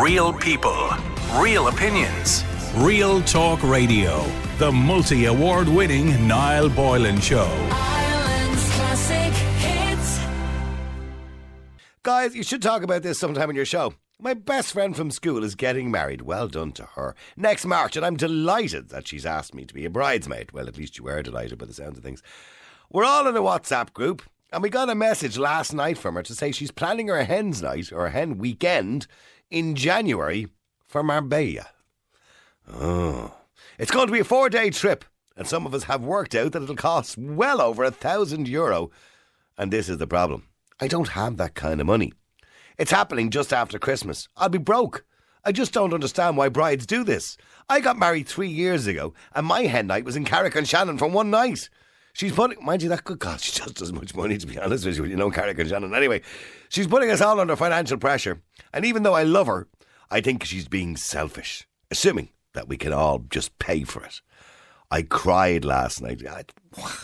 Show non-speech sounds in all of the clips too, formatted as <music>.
Real people, real opinions. Real Talk Radio. The multi award winning Niall Boylan Show. Ireland's classic hits. Guys, you should talk about this sometime in your show. My best friend from school is getting married. Well done to her. Next March, and I'm delighted that she's asked me to be a bridesmaid. Well, at least you were delighted by the sound of things. We're all in a WhatsApp group, and we got a message last night from her to say she's planning her hen's night or hen weekend in January for Marbella. Oh. It's going to be a four day trip, and some of us have worked out that it'll cost well over a thousand euro. And this is the problem I don't have that kind of money. It's happening just after Christmas. I'll be broke. I just don't understand why brides do this. I got married three years ago, and my hen night was in Carrick-on-Shannon for one night. She's putting, mind you, that could cost just as much money, to be honest with you, you know, Carrick-on-Shannon. Anyway, she's putting us all under financial pressure. And even though I love her, I think she's being selfish, assuming that we can all just pay for it. I cried last night. I, why,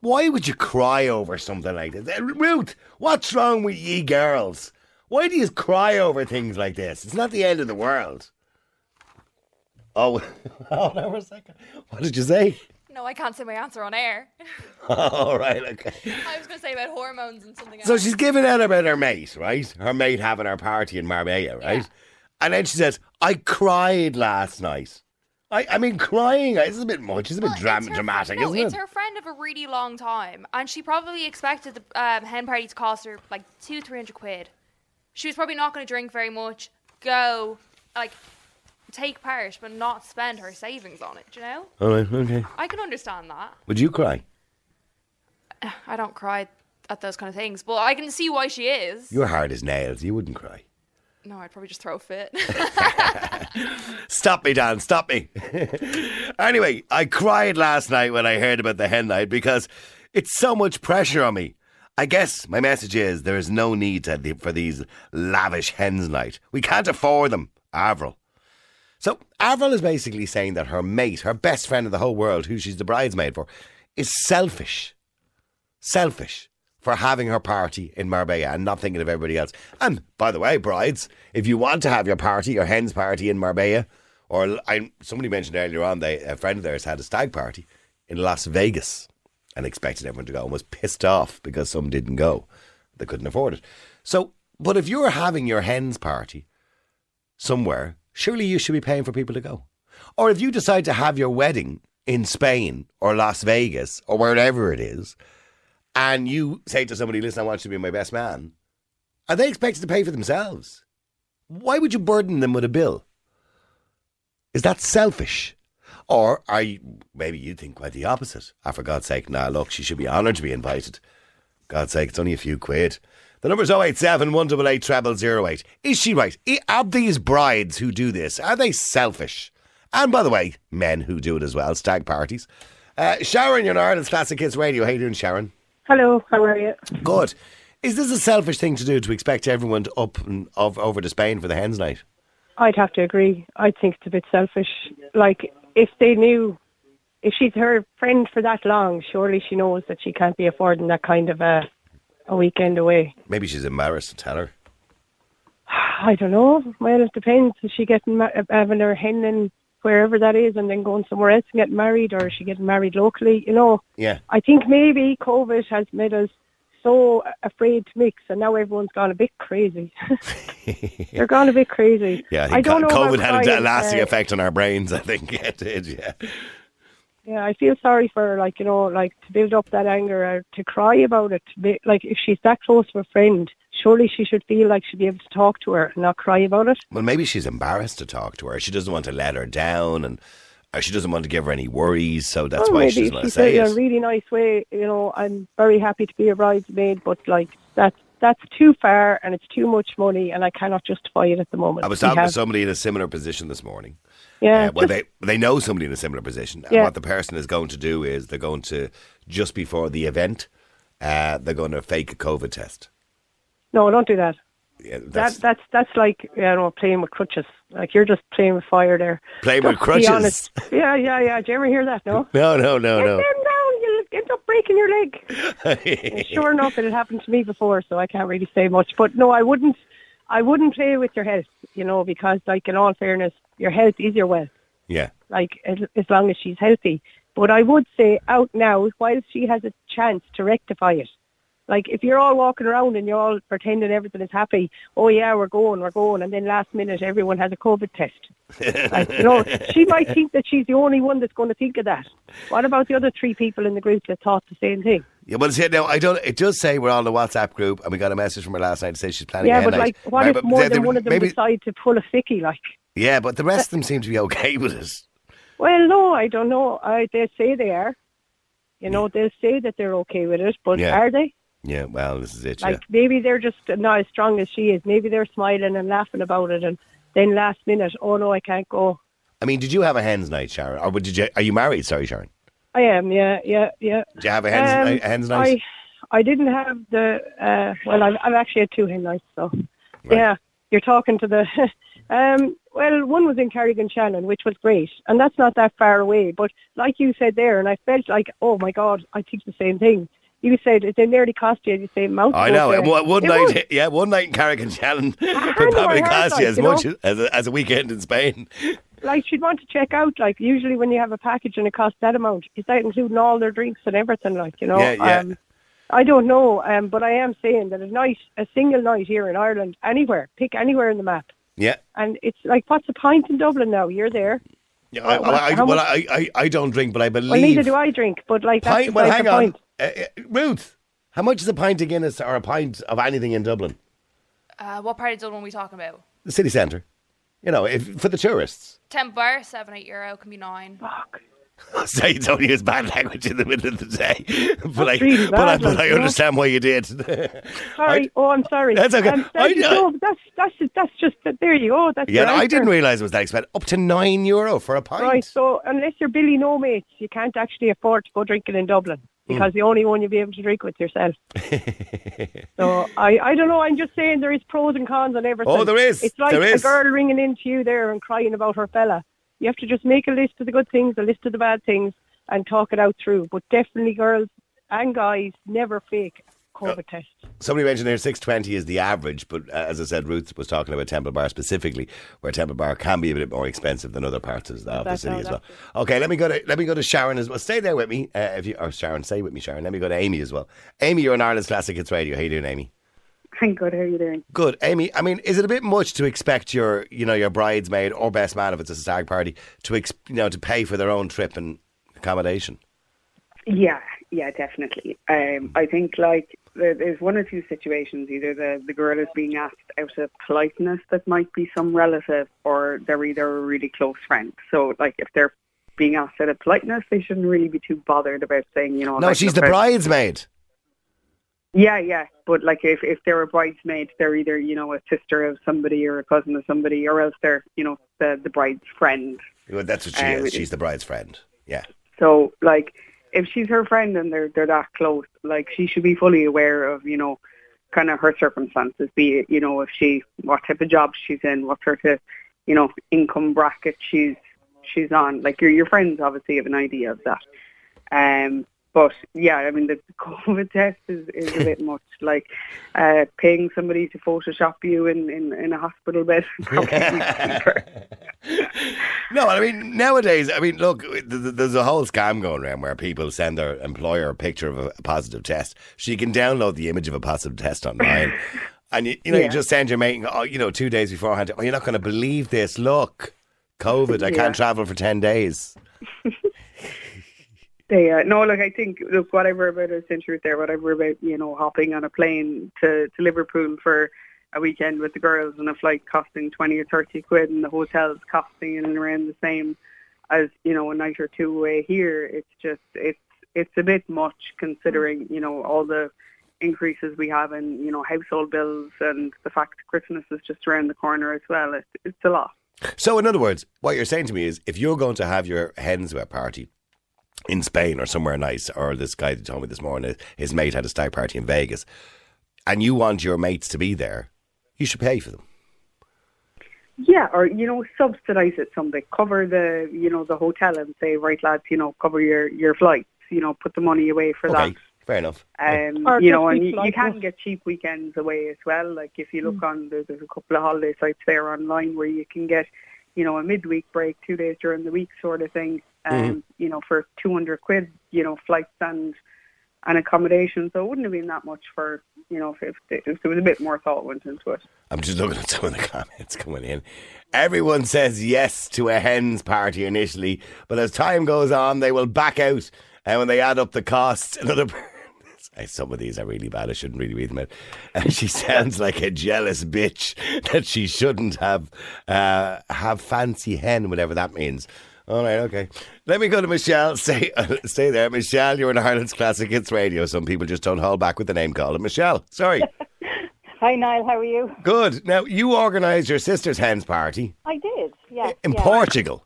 why would you cry over something like this? Eh, Ruth, what's wrong with ye girls? Why do you cry over things like this? It's not the end of the world. Oh, <laughs> hold on for a second. What did you say? No, I can't say my answer on air. <laughs> All right, okay. I was going to say about hormones and something else. So she's giving out about her mate, right? Her mate having her party in Marbella, right? Yeah. And then she says, I cried last night. I, I mean, crying, this is a bit much. It's a bit Well, dram- it's her- dramatic, no, isn't it's it? It's her friend of a really long time, and she probably expected the um, hen party to cost her like two, three hundred quid. She was probably not going to drink very much, go, like, take part, but not spend her savings on it. Do you know? All right, okay. I can understand that. Would you cry? <sighs> I don't cry at those kind of things, but I can see why she is. You're hard as nails. You wouldn't cry. No, I'd probably just throw a fit. <laughs> Stop me, Dan. Stop me. <laughs> anyway, I cried last night when I heard about the hen night because it's so much pressure on me. I guess my message is there is no need to, for these lavish hens night. We can't afford them. Avril. So Avril is basically saying that her mate, her best friend in the whole world, who she's the bridesmaid for, is selfish. Selfish for having her party in Marbella and not thinking of everybody else. And by the way, brides, if you want to have your party, your hen's party in Marbella, or I, somebody mentioned earlier on, they, a friend of theirs had a stag party in Las Vegas and expected everyone to go and was pissed off because some didn't go. They couldn't afford it. So, but if you're having your hen's party somewhere, surely you should be paying for people to go. Or if you decide to have your wedding in Spain or Las Vegas or wherever it is, and you say to somebody, listen, I want you to be my best man, are they expected to pay for themselves? Why would you burden them with a bill? Is that selfish? Or are you, maybe you think quite the opposite? Ah, for God's sake, nah, look, she should be honoured to be invited. God's sake, it's only a few quid. The number's 087 188 0008. Is she right? Are these brides who do this, are they selfish? And by the way, men who do it as well, stag parties. Uh, Sharon, you're on Ireland's Classic Hits Radio. How you doing, Sharon? Hello, how are you? Good. Is this a selfish thing to do to expect everyone to up and ov- over to Spain for the hens night? I'd have to agree. I think it's a bit selfish. Like, if they knew, if she's her friend for that long, surely she knows that she can't be affording that kind of a, a weekend away. Maybe she's embarrassed to tell her. <sighs> I don't know. Well, it depends. Is she getting ma- having her hen in wherever that is and then going somewhere else and getting married, or is she getting married locally? You know, Yeah. I think maybe COVID has made us so afraid to mix, and now everyone's gone a bit crazy. <laughs> They're gone a bit crazy. Yeah, I think don't know COVID had a lasting uh, effect on our brains, I think <laughs> it did, yeah. Yeah, I feel sorry for her, like, you know, like to build up that anger or to cry about it. To be, like, if she's that close to a friend, surely she should feel like she'd be able to talk to her and not cry about it. Well, maybe she's embarrassed to talk to her. She doesn't want to let her down and or she doesn't want to give her any worries, so that's Or why she doesn't want to say said in a really nice way, you know, I'm very happy to be a bridesmaid, but like that's that's too far and it's too much money, and I cannot justify it at the moment. I was talking to somebody in a similar position this morning. Yeah, Uh, well, they they know somebody in a similar position, and Yeah. what the person is going to do is they're going to just before the event, uh, they're going to fake a COVID test. no, don't do that. Yeah, That that's that's that's like you know playing with crutches. Like you're just playing with fire there. playing Just with crutches. Yeah, yeah, yeah. Do you ever hear that? No. <laughs> No, no, no, no. them down. You'll end up breaking your leg. <laughs> sure enough, it had happened to me before, so I can't really say much. But no, I wouldn't. I wouldn't play with your health, you know, because like in all fairness, your health is your wealth. Yeah. Like as, as long as she's healthy. But I would say out now, while she has a chance to rectify it. Like if you're all walking around and you're all pretending everything is happy, oh yeah, we're going, we're going, and then last minute everyone has a COVID test. <laughs> like, you know, she might think that she's the only one that's going to think of that. What about the other three people in the group that thought the same thing? Yeah, well, see, now I don't. It does say we're on the WhatsApp group, and we got a message from her last night to say she's planning. Yeah, but hen like, what Right, if more they- than they- one of them maybe, decide to pull a sickie? Like, Yeah, but the rest of them seem to be okay with it. well, no, I don't know. I they say they are. You know, they'll say that they're okay with it, but Yeah. are they? Yeah, well, this is it. Like maybe they're just not as strong as she is. Maybe they're smiling and laughing about it, and then last minute, oh no, I can't go. I mean, did you have a hens night, Sharon, or did you? Are you married? Sorry, Sharon. I am, yeah, yeah, yeah. Did you have a hens, Um, a hens night? I, I didn't have the. Uh, well, I've, I've actually had two hen nights, so yeah. You're talking to the. <laughs> um, well, one was in Carrick-on-Shannon, which was great, and that's not that far away. But like you said there, and I felt like, oh my God, I think the same thing. You said it they nearly cost you the same amount. I know. there. One, one night, would. yeah, one night in Carrick-on-Shannon <laughs> probably cost you as much know? as a, as a weekend in Spain. Like she'd want to check out. Like usually when you have a package and it costs that amount, is that including all their drinks and everything? Like you know, Yeah, yeah. Um, I don't know, um, but I am saying that a night, a single night here in Ireland, anywhere, pick anywhere in the map, Yeah. and it's like what's a pint in Dublin now? You're there. Yeah, I, Well, I, I, well, I, I, I don't drink, but I believe. Well, neither do I drink, but like that's Pint, well, hang the on. point. Uh, uh, Ruth, how much is a pint of Guinness or a pint of anything in Dublin? Uh, what part of Dublin are we talking about? The city centre. You know, if, for the tourists. Temple Bar, seven, eight euro can be nine. Fuck. <laughs> So you don't use bad language in the middle of the day. <laughs> but I, really but I, but I you know. understand why you did. Sorry. <laughs> I- oh, I'm sorry. That's okay. Um, I- that's, I- no, that's that's that's just there. You go. That's yeah, no, I didn't realise it was that expensive. Up to nine euro for a pint. Right, so unless you're Billy No Mates, you can't actually afford to go drinking in Dublin Because mm. the only one you'll be able to drink with yourself. <laughs> so I, I don't know. I'm just saying there is pros and cons on everything. Oh, there is. It's like a girl ringing into you there and crying about her fella. You have to just make a list of the good things, a list of the bad things, and talk it out through. But definitely, girls and guys, never fake COVID tests. Somebody mentioned there 620 is the average, but uh, as I said, Ruth was talking about Temple Bar specifically, where Temple Bar can be a bit more expensive than other parts of the, of the city as well. that's Okay, let me go to let me go to Sharon as well. Stay there with me, uh, if you or Sharon, stay with me, Sharon. Let me go to Amy as well. Amy, you're on Ireland's Classic Hits Radio. How you doing, Amy? <laughs> I'm good. How are you doing? Good, Amy. I mean, is it a bit much to expect your, you know, your bridesmaid or best man if it's a stag party to, ex- you know, to pay for their own trip and accommodation? Yeah, yeah, definitely. Um, I think like there's one or two situations. Either the the girl is being asked out of politeness that might be some relative, or they're either a really close friend. So like if they're being asked out of politeness, they shouldn't really be too bothered about saying, you know. No, like, she's the I- bridesmaid. Yeah, yeah. But like if if they're a bridesmaid, they're either you know a sister of somebody or a cousin of somebody, or else they're you know the the bride's friend. Well, that's what she Uh, is. She's the bride's friend. Yeah. So like if she's her friend and they're they're that close, like she should be fully aware of, you know, kind of her circumstances, be it, you know, if she what type of job she's in, what sort of, you know, income bracket she's she's on. Like your your friends obviously have an idea of that. Um but yeah, I mean the COVID test is, is a bit <laughs> much. Like uh, paying somebody to Photoshop you in, in, in a hospital bed. <laughs> No, I mean nowadays. I mean, look, th- th- there's a whole scam going around where people send their employer a picture of a, positive test. You can download the image of a positive test online, <laughs> and you, you know you just send your mate. and Oh, you know, two days beforehand. Oh, you're not going to believe this. Look, COVID. I Yeah. can't travel for ten days. They, uh, no, look, I think look whatever about a century there, whatever about you know hopping on a plane to to Liverpool for a weekend with the girls and a flight costing twenty or thirty quid and the hotels costing in and around the same as you know a night or two away here. It's just it's it's a bit much considering you know all the increases we have in you know household bills and the fact Christmas is just around the corner as well. It's it's a lot. So, in other words, what you're saying to me is, if you're going to have your hens party in Spain or somewhere nice, or this guy that told me this morning his mate had a stag party in Vegas, and you want your mates to be there, you should pay for them. Yeah, or you know, subsidize it some bit. Cover the you know the hotel and say, right lads, you know, cover your your flights. You know, put the money away for Okay. that. Fair enough. Um, Or you know, and you, you can get cheap weekends away as well. Like if you Mm. look on, there's, there's a couple of holiday sites there online where you can get, you know, a midweek break, two days during the week sort of thing. Um, Mm-hmm. You know, for 200 quid, you know, flights and and accommodation. So it wouldn't have been that much for, you know, if, if, if there was a bit more thought went into it. I'm just looking at some of the comments coming in. Everyone says yes to a hens party initially, but as time goes on, they will back out. And when they add up the costs, <laughs> another. Some of these are really bad. I shouldn't really read them out. <laughs> And she sounds like a jealous bitch <laughs> that she shouldn't have uh, have fancy hen, whatever that means. All right, okay. Let me go to Michelle. <laughs> Stay, stay there, Michelle. You're in Ireland's Classic Hits Radio. Some people just don't hold back with the name call. Michelle, sorry. <laughs> Hi, Niall. How are you? Good. Now, you organised your sister's hens party I did. Yeah. in yeah. Portugal.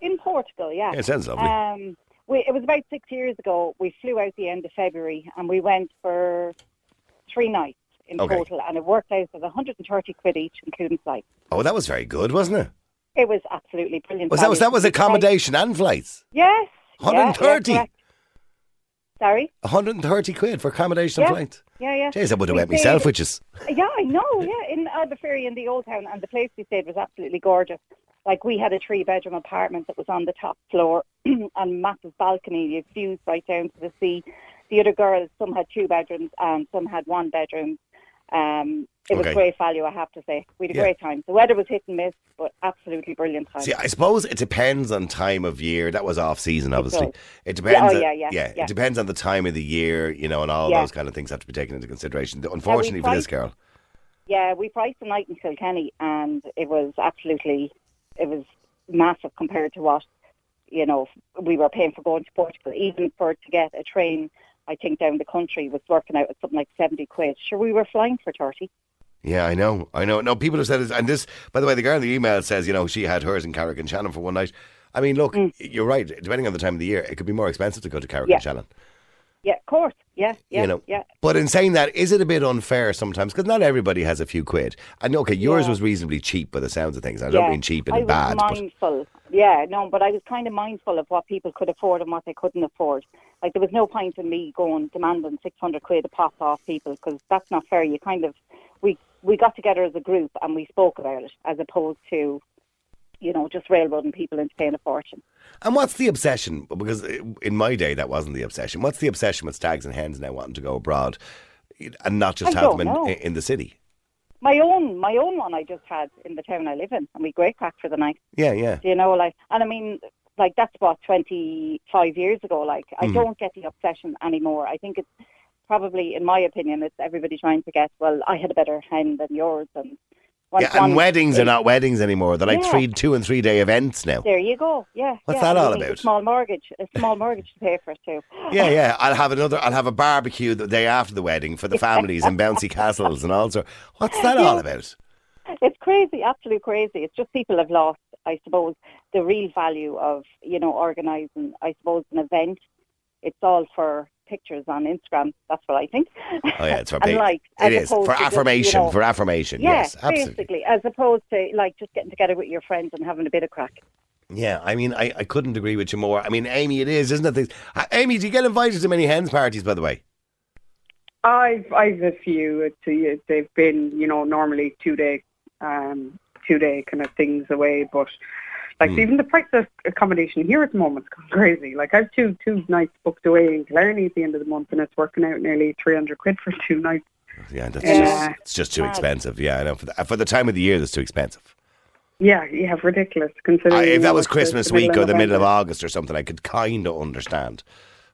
In Portugal, yeah. Yeah, it sounds lovely. Um, we, it was about six years ago. We flew out the end of February and we went for three nights in Okay. total, and it worked out at 130 quid each, including flights. oh, that was very good, wasn't it? It was absolutely brilliant. Was that was that was accommodation and flights? Yes. yeah, yeah, 130? Sorry. 130 quid for accommodation and Yeah. flights. Yeah, yeah. Jeez, I would have We went myself, which is <laughs> Yeah, I know. Yeah, in Albufeira in the old town, and the place we stayed was absolutely gorgeous. Like we had a three-bedroom apartment that was on the top floor <clears throat> and massive balcony, you views right down to the sea. The other girls, some had two bedrooms and some had one bedroom. Um, it was Okay. great value, I have to say. We had a Yeah. great time. The weather was hit and miss, but absolutely brilliant time. See, I suppose it depends on time of year. That was off season, obviously. does. It depends. oh, on- yeah, yeah, yeah. It depends on the time of the year, you know, and all Yeah. those kind of things have to be taken into consideration. Unfortunately for this priced- girl, Yeah, we priced the night in Kilkenny, and it was absolutely, it was massive compared to what, you know, we were paying for going to Portugal. Even for to get a train, I think down the country was working out at something like seventy quid. Sure, we were flying for thirty. yeah, I know, I know. No, people have said this, and this, by the way, the girl in the email says, you know, she had hers in Carrick-on-Shannon for one night. I mean, look, you're right. Depending on the time of the year, it could be more expensive to go to Carrick Mm. Yeah. and Shannon. Yeah, of course. Yeah, yeah, you know. yeah. But in saying that, is it a bit unfair sometimes? Because not everybody has a few quid. And okay, yours Yeah. was reasonably cheap by the sounds of things. I don't mean cheap I and was bad. Mindful. Yeah, no, but I was kind of mindful of what people could afford and what they couldn't afford. Like there was no point in me going demanding six hundred quid a pop off people because that's not fair. You kind of we we got together as a group and we spoke about it as opposed to you know just railroading people into paying a fortune. and what's the obsession? Because in my day, that wasn't the obsession. What's the obsession with stags and hens now wanting to go abroad and not just I have them in, in the city? My own my own one I just had in the town I live in and we great crack for the night. Yeah, yeah. You know, like, and I mean, like that's what twenty five years ago. Like, I Mm. don't get the obsession anymore. I think it's probably, in my opinion, it's everybody trying to get. Well, I had a better hen than yours, and Yeah, and weddings are not weddings anymore. They're like Yeah. three, two and three day events now. There you go. Yeah. What's yeah, that all about? A small mortgage, a small mortgage to pay for it too. Yeah, yeah. I'll have another. I'll have a barbecue the day after the wedding for the families and bouncy castles and all sorts. What's that all about? It's crazy, absolutely crazy. It's just people have lost, I suppose, the real value of you know organising. I suppose an event. It's all for pictures on Instagram. That's what I think. Oh yeah, it's for <laughs> and like It as is opposed for to just, affirmation. you know, for affirmation. Yeah, yes, absolutely. basically, as opposed to like just getting together with your friends and having a bit of crack. Yeah, I mean, I, I couldn't agree with you more. I mean, Amy, it is, isn't it? Uh, Amy, do you get invited to many hens parties, by the way? I've I've a few. It's they've been you know normally two day, um, two day kind of things away. But like Hmm. even the price of accommodation here at the moment is <laughs> crazy. Like I've two two nights booked away in Killarney at the end of the month, and it's working out nearly three hundred quid for two nights. Yeah, that's Yeah. just it's just too expensive. Yeah, I know. For the, for the time of the year, that's too expensive. Yeah, yeah, ridiculous. Considering I, if that was Christmas week or the middle of August or something, I could kind of understand.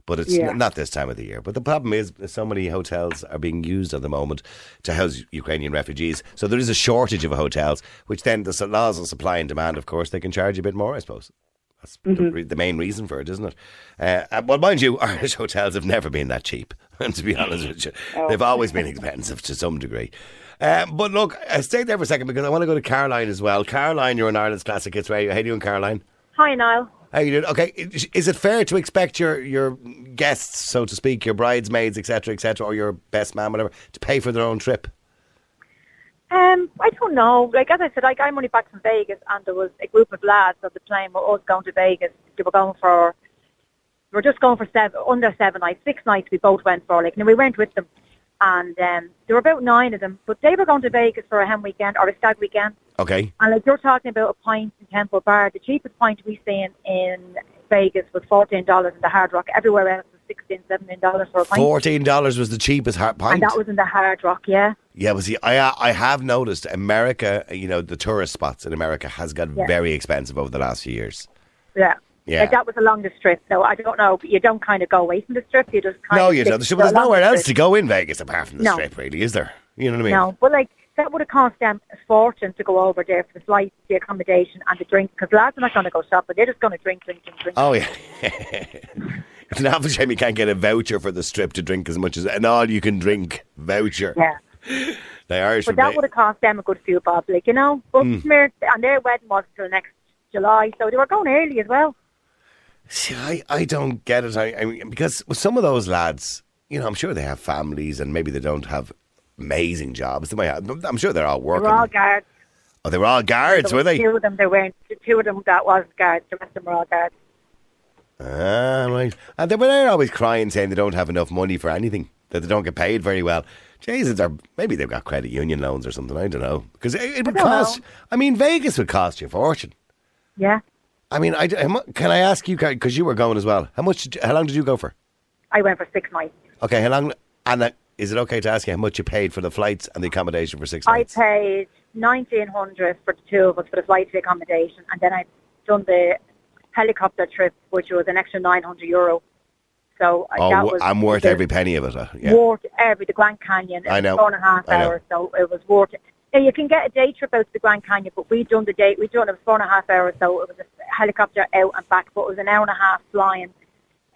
But it's Yeah. n- not this time of the year. But the problem is, so many hotels are being used at the moment to house Ukrainian refugees. So there is a shortage of hotels, which then the laws of supply and demand, of course, they can charge a bit more, I suppose. That's Mm-hmm. the, the main reason for it, isn't it? Uh, uh, well, mind you, <laughs> Irish hotels have never been that cheap. And <laughs> to be honest with you, Oh. they've always been expensive to some degree. Uh, but look, uh, stay there for a second because I want to go to Caroline as well. Caroline, you're on Ireland's Classic Hits Radio. How are you doing, Caroline? Hi, Niall. How you doing? Okay, is- it fair to expect your your guests, so to speak, your bridesmaids, etc., etc., or your best man, whatever, to pay for their own trip? Um, I don't know. Like as I said, like I'm only back from Vegas, and there was a group of lads on the plane were us going to Vegas. They were going for we were just going for seven, under seven nights, six nights. We both went for like, and we went with them, and um, there were about nine of them. But they were going to Vegas for a hen weekend or a stag weekend, Okay. and like you're talking about a pint in Temple Bar. The cheapest pint we seen in Vegas was fourteen dollars in the Hard Rock. Everywhere else was sixteen, seventeen dollars for a pint. Fourteen dollars was the cheapest pint. And that was in the Hard Rock, yeah. Yeah, but see, I uh, I have noticed America. You know, the tourist spots in America has got Yeah. very expensive over the last few years. Yeah. Yeah. Like that was along the strip. So I don't know, but you don't kind of go away from the strip. You just kind No, of you don't. So there's nowhere else to go in Vegas apart from the No. strip, really, is there? You know what I mean? No, but like that would have cost them a fortune to go over there for the flight, the accommodation, and the drink. Because lads are not going to go shopping; they're just going to drink, drink, drink, drink. Oh yeah. it's an awful shame you can't get a voucher for the strip to drink as much as an all you can drink voucher. Yeah, <laughs> The Irish but that would have cost them a good few bob, like you know. But Mm. and their wedding was till next July, so they were going early as well. See, I, I don't get it. I, I mean, because with some of those lads, you know, I'm sure they have families and maybe they don't have amazing jobs. They might have, I'm sure they're all working. They working. were all guards. oh, they were all guards, were they? Two of them, they weren't. The two of them that wasn't guards. The rest of them were all guards. Ah, right. And they were they're always crying, saying they don't have enough money for anything, that they don't get paid very well. Jesus, they're, maybe they've got credit union loans or something. I don't know. Because it, it would cost. know. I mean, Vegas would cost you a fortune. Yeah, I mean, I, can I ask you because you were going as well? How much? you- How long did you go for? I went for six nights. Okay, how long? And uh, is it okay to ask you how much you paid for the flights and the accommodation for six nights? I paid nineteen hundred for the two of us for the flight to accommodation, and then I done the helicopter trip, which was an extra nine hundred euro. So uh, oh, that was I'm worth the- every penny of it. Uh, yeah. worth every the Grand Canyon. I know. four and a half hours, so it was worth it. Now, you can get a day trip out to the Grand Canyon, but we done the day. We done it was four and a half hours, so it was a helicopter out and back. But it was an hour and a half flying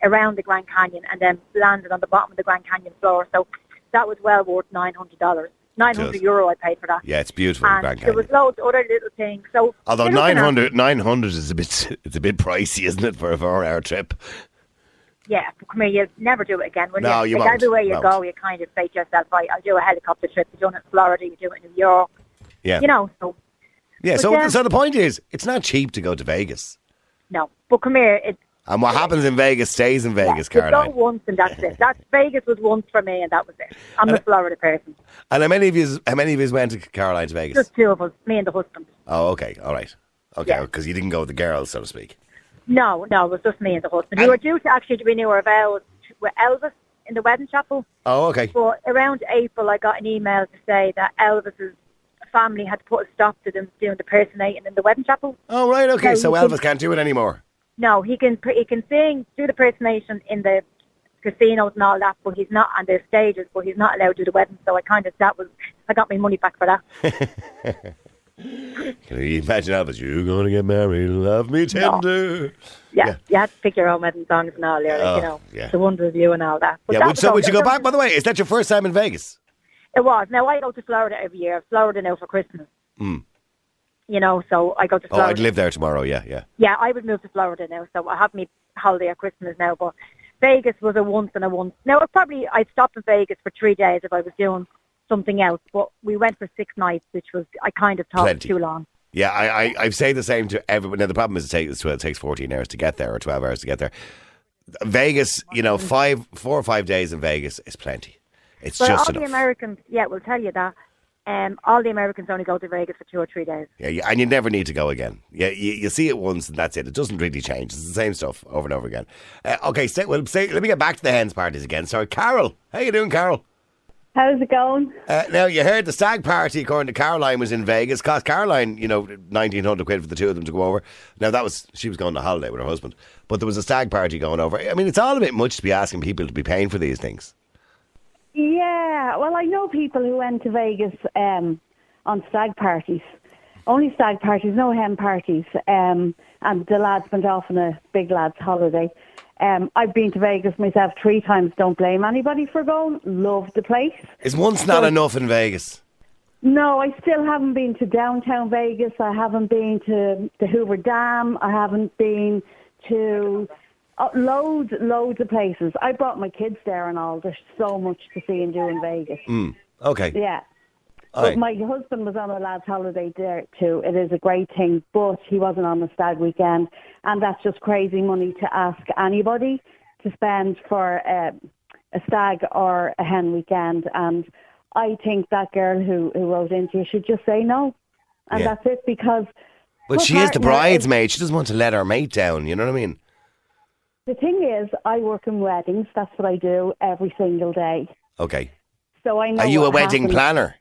around the Grand Canyon and then landed on the bottom of the Grand Canyon floor. So that was well worth nine hundred dollars. Nine hundred Just- euro I paid for that. Yeah, it's beautiful, the and Grand there Canyon. was loads of other little things. So Although you're looking at- 900, 900 is a bit, <laughs> it's a bit pricey, isn't it, for a four-hour trip? Yeah, but come here, you'll never do it again, will No, you? you like won't. everywhere you Won't. go, you kind of say to yourself, right, I'll do a helicopter trip. You've done it in Florida, you do it in New York. Yeah. You know, so yeah. but So, yeah. so the point is, it's not cheap to go to Vegas, no. But come here, it, and what happens in Vegas stays in Vegas, you go Caroline. once and that's it. That's Vegas was once for me, and that was it. I'm a Florida person. And how many of you, how many of you went to Caroline to Vegas? Just two of us, me and the husband. Oh, okay, all right, okay, Yeah. Oh, because you didn't go with the girls, so to speak. No, no, it was just me and the husband. We And- were due to actually to renew our vows with Elvis in the wedding chapel. Oh, okay. But around April, I got an email to say that Elvis's family had to put a stop to them doing the personating in the wedding chapel. Oh, right, okay. No, So you Elvis can- can't do it anymore. No, he can he can sing, do the personation in the casinos and all that, but he's not on the stages. But he's not allowed to do the wedding. So I kind of that was I got my money back for that. <laughs> <laughs> Can you imagine Elvis? You're gonna get married, love me tender. Yeah, Yeah. you had to pick your own wedding songs and all, like, Oh, you know, yeah. the wonder of you and all that. But yeah. that so would you go back? By the way, is that your first time in Vegas? It was. Now I go to Florida every year. Florida now for Christmas. Mm. You know, so I go to Oh, Florida. I'd live there tomorrow. Yeah, yeah. Yeah, I would move to Florida now, so I have me holiday at Christmas now. But Vegas was a once and a once. Now, I probably I'd stop in Vegas for three days if I was doing something else. But we went for six nights, which was I kind of thought Plenty. too long. Yeah, I, I, I say the same to everyone. Now, the problem is it takes, it takes 14 hours to get there or 12 hours to get there. Vegas, you know, five, four or five days in Vegas is plenty. It's But just all the. Americans, yeah, we'll tell you that. Um, all the Americans only go to Vegas for two or three days. yeah, and you never need to go again. Yeah, you, you see it once and that's it. It doesn't really change. It's the same stuff over and over again. Uh, okay, stay, well, stay, let me get back to the hens parties again. Sorry, Carol. How you doing, Carol? How's it going? Uh, now, you heard the stag party, according to Caroline, was in Vegas. Cost Caroline, you know, 1900 quid for the two of them to go over. Now, that was, she was going on holiday with her husband. But there was a stag party going over. I mean, it's all a bit much to be asking people to be paying for these things. Yeah, well, I know people who went to Vegas um, on stag parties. Only stag parties, no hen parties. Um, and the lads went off on a big lads' holiday. Um, I've been to Vegas myself three times. Don't blame anybody for going. Love the place. Is once not enough in Vegas? No, I still haven't been to downtown Vegas. I haven't been to the Hoover Dam. I haven't been to uh, loads, loads of places. I brought my kids there and all. There's so much to see and do in Vegas. Mm, okay. Yeah. But my husband was on a lad's holiday there too. It is a great thing, but he wasn't on the stag weekend, and that's just crazy money to ask anybody to spend for uh, a stag or a hen weekend. And I think that girl who, who wrote into you should just say no. And Yeah. that's it because But her she is the partner bridesmaid. She doesn't want to let her mate down. You know what I mean? The thing is, I work in weddings. That's what I do every single day. Okay. So I know. Are you a what wedding happens. planner?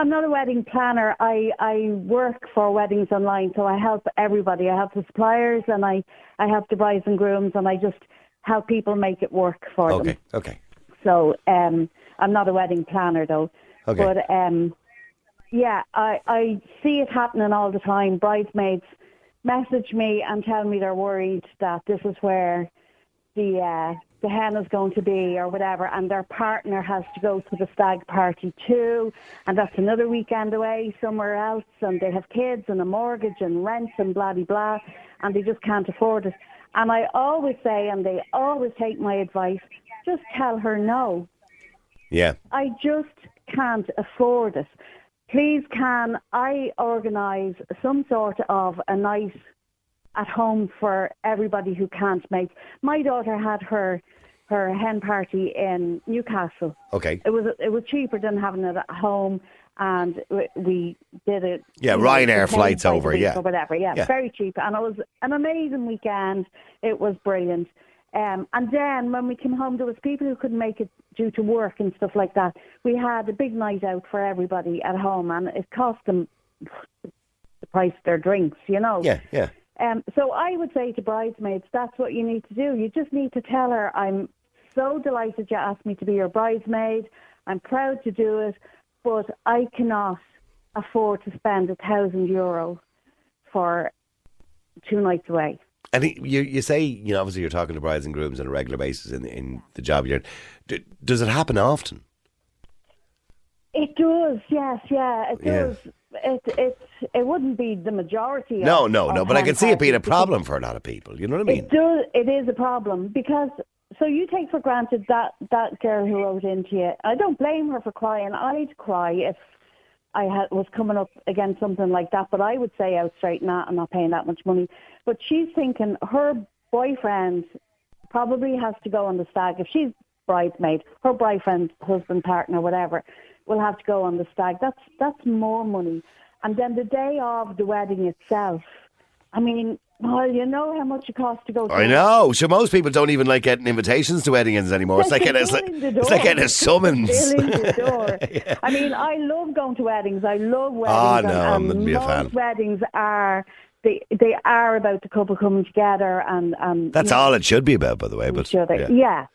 I'm not a wedding planner. I, I work for weddings online, so I help everybody. I help the suppliers and I, I help the brides and grooms, and I just help people make it work for them. Okay. Okay. So um, I'm not a wedding planner though. Okay. But um, yeah, I, I see it happening all the time. Bridesmaids message me and tell me they're worried that this is where the uh, the hen is going to be or whatever, and their partner has to go to the stag party too, and that's another weekend away somewhere else, and they have kids and a mortgage and rent and blah blah blah, and they just can't afford it. And I always say, and they always take my advice, just tell her no. Yeah. I just can't afford it. Please, can I organise some sort of a night at home for everybody who can't make? My daughter had her her hen party in Newcastle. Okay. It was it was cheaper than having it at home, and we- we did it. Yeah, Ryanair flights over, yeah. or whatever. Yeah, Yeah. very cheap, and it was an amazing weekend. It was brilliant. Um, and then when we came home, there was people who couldn't make it due to work and stuff like that. We had a big night out for everybody at home, and it cost them the price of their drinks, you know. Yeah. Yeah. Um, so I would say to bridesmaids, that's what you need to do. You just need to tell her, I'm so delighted you asked me to be your bridesmaid. I'm proud to do it, but I cannot afford to spend a thousand euro for two nights away. And you you say you know obviously you're talking to brides and grooms on a regular basis in in the job you're. in. D- does it happen often? It does, yes, yeah, it Yeah. does. It it it wouldn't be the majority. No, of, no, no. But I can see it being a problem for a lot of people. You know what I mean? It. It is a problem because so you take for granted that that girl who wrote into you. I don't blame her for crying. I'd cry if I had, was coming up against something like that. But I would say out straight, nah, I'm not paying that much money. But she's thinking her boyfriend probably has to go on the stag if she's bridesmaid. Her boyfriend, husband, partner, whatever, will have to go on the stag. That's that's more money. And then the day of the wedding itself. I mean, well, you know how much it costs to go. To I know. So most people don't even like getting invitations to weddings anymore. It's like getting it's like, it's like getting a summons. <laughs> Door. I mean, I love going to weddings. I love weddings. Ah, and- no, I and wouldn't be a fan. weddings are they they are about the couple coming together and and That's you know, all it should be about, by the way. But yeah. Yeah.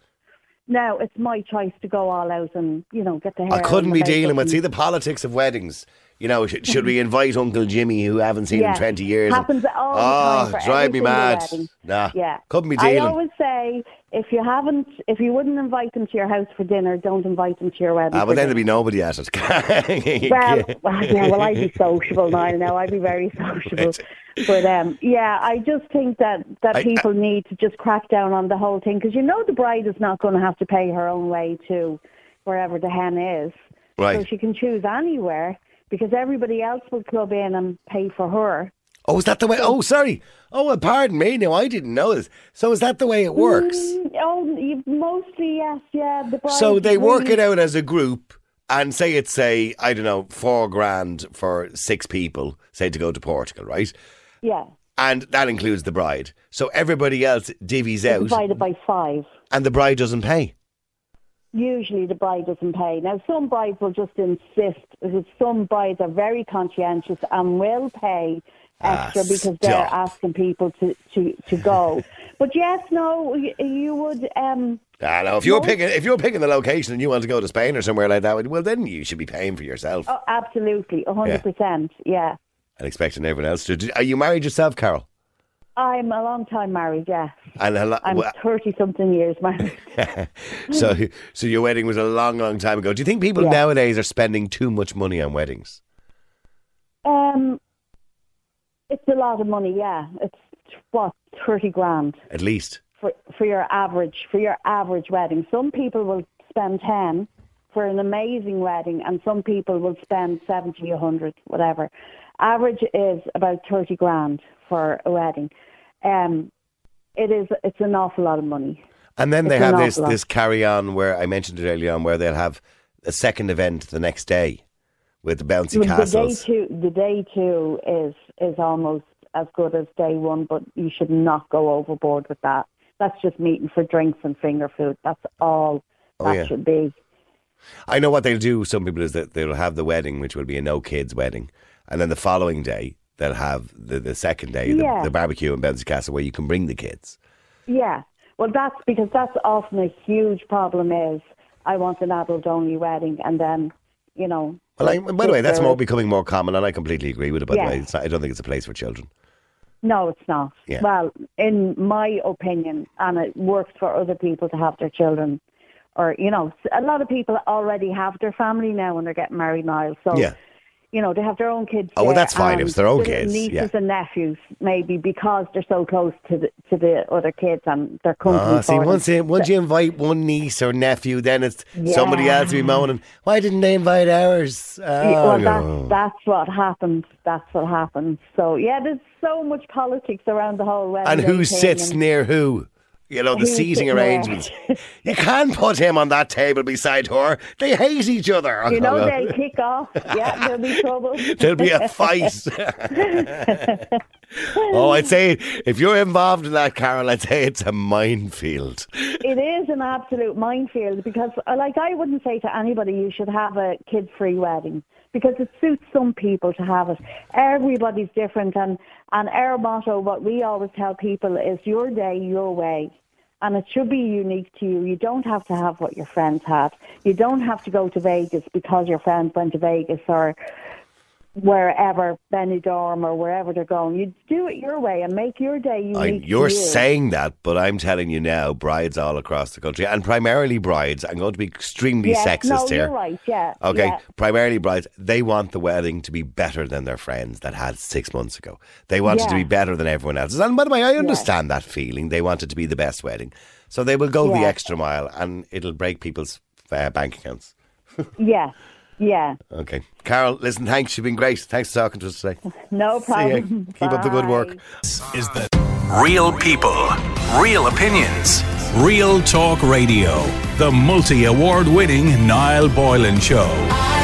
Now it's my choice to go all out and you know get the hair. I couldn't be dealing with see the politics of weddings. You know, sh- should we <laughs> invite Uncle Jimmy, who I haven't seen Yeah. in twenty years? Happens all the oh, time drive me mad. Nah, Yeah. couldn't be dealing. I always say if you haven't, if you wouldn't invite them to your house for dinner, don't invite them to your wedding. Ah, but then dinner. there'd be nobody at it. <laughs> well, well, yeah, well, I'd be <laughs> sociable now. Now I'd be very sociable. But um, yeah, I just think that that I- people need to just crack down on the whole thing because you know the bride is not going to have to pay her own way to wherever the hen is, so she can choose anywhere because everybody else will club in and pay for her. Oh, is that the way? Oh, sorry. Oh, well, pardon me. No, I didn't know this. So is that the way it works? Mm, oh, mostly yes, yeah. The So they work really- it out as a group and say it's say I don't know four grand for six people, say to go to Portugal, right? Yeah, And that includes the bride. So everybody else divvies out, divided by five. and the bride doesn't pay. Usually the bride doesn't pay. Now some brides will just insist because some brides are very conscientious and will pay extra Ah, because they're asking people to, to, to go. <laughs> but yes, no, you, you would. Um, Ah, no, if you're Most- picking if you're picking the location and you want to go to Spain or somewhere like that, well then you should be paying for yourself oh, absolutely, a hundred percent. Yeah, and expecting everyone else to. Are you married yourself, Carol? I'm a long time married. Yes, And a lo- I'm well, thirty something years married. <laughs> so so your wedding was a long, long time ago. Do you think people Yeah. nowadays are spending too much money on weddings? um, it's a lot of money. Yeah, it's what thirty grand. At least. for for your average for your average wedding. Some people will spend ten for an amazing wedding, and some people will spend seventy, a hundred, whatever. Average is about thirty grand for a wedding. Um, it is it's an awful lot of money. And then they It's an have this lot. this carry on where I mentioned it earlier on, where they'll have a second event the next day with the bouncy the day two, the day two is is almost as good as day one, but you should not go overboard with that. That's just meeting for drinks and finger food. That's all Oh, that yeah. should be. I know what they'll do. Some people is that they'll have the wedding, which will be a no kids wedding, and then the following day they'll have the, the second day, Yeah. the, the barbecue in bouncy castle, where you can bring the kids. Yeah. Well, that's because that's often a huge problem. Is I want an adult only wedding, and then you know. Well, I, by the way, that's more becoming more common, and I completely agree with it. By Yeah. the way, it's not, I don't think it's a place for children. No, it's not. Yeah. Well, in my opinion, and it works for other people to have their children, or you know, a lot of people already have their family now when they're getting married now. So Yeah. You know, they have their own kids. Oh, well, that's fine if and it's their own kids, Nieces yeah. and nephews, maybe because they're so close to the to the other kids and they're company Ah, see, for them. once you, once you invite one niece or nephew, then it's somebody else will be moaning. Why didn't they invite ours? Yeah, Oh, well, no. that's that's what happens. That's what happens. So yeah, there's so much politics around the whole wedding. and who sits and- near who? You know, the seating arrangements. you can't put him on that table beside her. They hate each other. You know, <laughs> they kick off. Yeah, there'll be trouble. <laughs> There'll be a fight. <laughs> oh, I'd say if you're involved in that, Carol, I'd say it's a minefield. it is an absolute minefield because, uh, like, I wouldn't say to anybody you should have a kid-free wedding because it suits some people to have it. Everybody's different, and and our motto, what we always tell people, is your day, your way. And it should be unique to you. You don't have to have what your friends had. You don't have to go to Vegas because your friends went to Vegas or wherever, Benidorm or wherever they're going. You do it your way and make your day unique. I, you're you. saying that, but I'm telling you now, brides all across the country, and primarily brides, I'm going to be extremely Yes, sexist no, here. You're right. Yeah. Okay, yeah. primarily brides, they want the wedding to be better than their friends that had six months ago. They want it to be better than everyone else's. And by the way, I understand that feeling. They want it to be the best wedding. So they will go the extra mile and it'll break people's uh, bank accounts. <laughs> Yeah. Yeah. Okay. Carol, listen, thanks. You've been great. Thanks for talking to us today. No See problem. <laughs> Keep up the good work. Bye. Is the Real people, real opinions. Real Talk Radio, the multi award winning Niall Boylan Show. Ireland's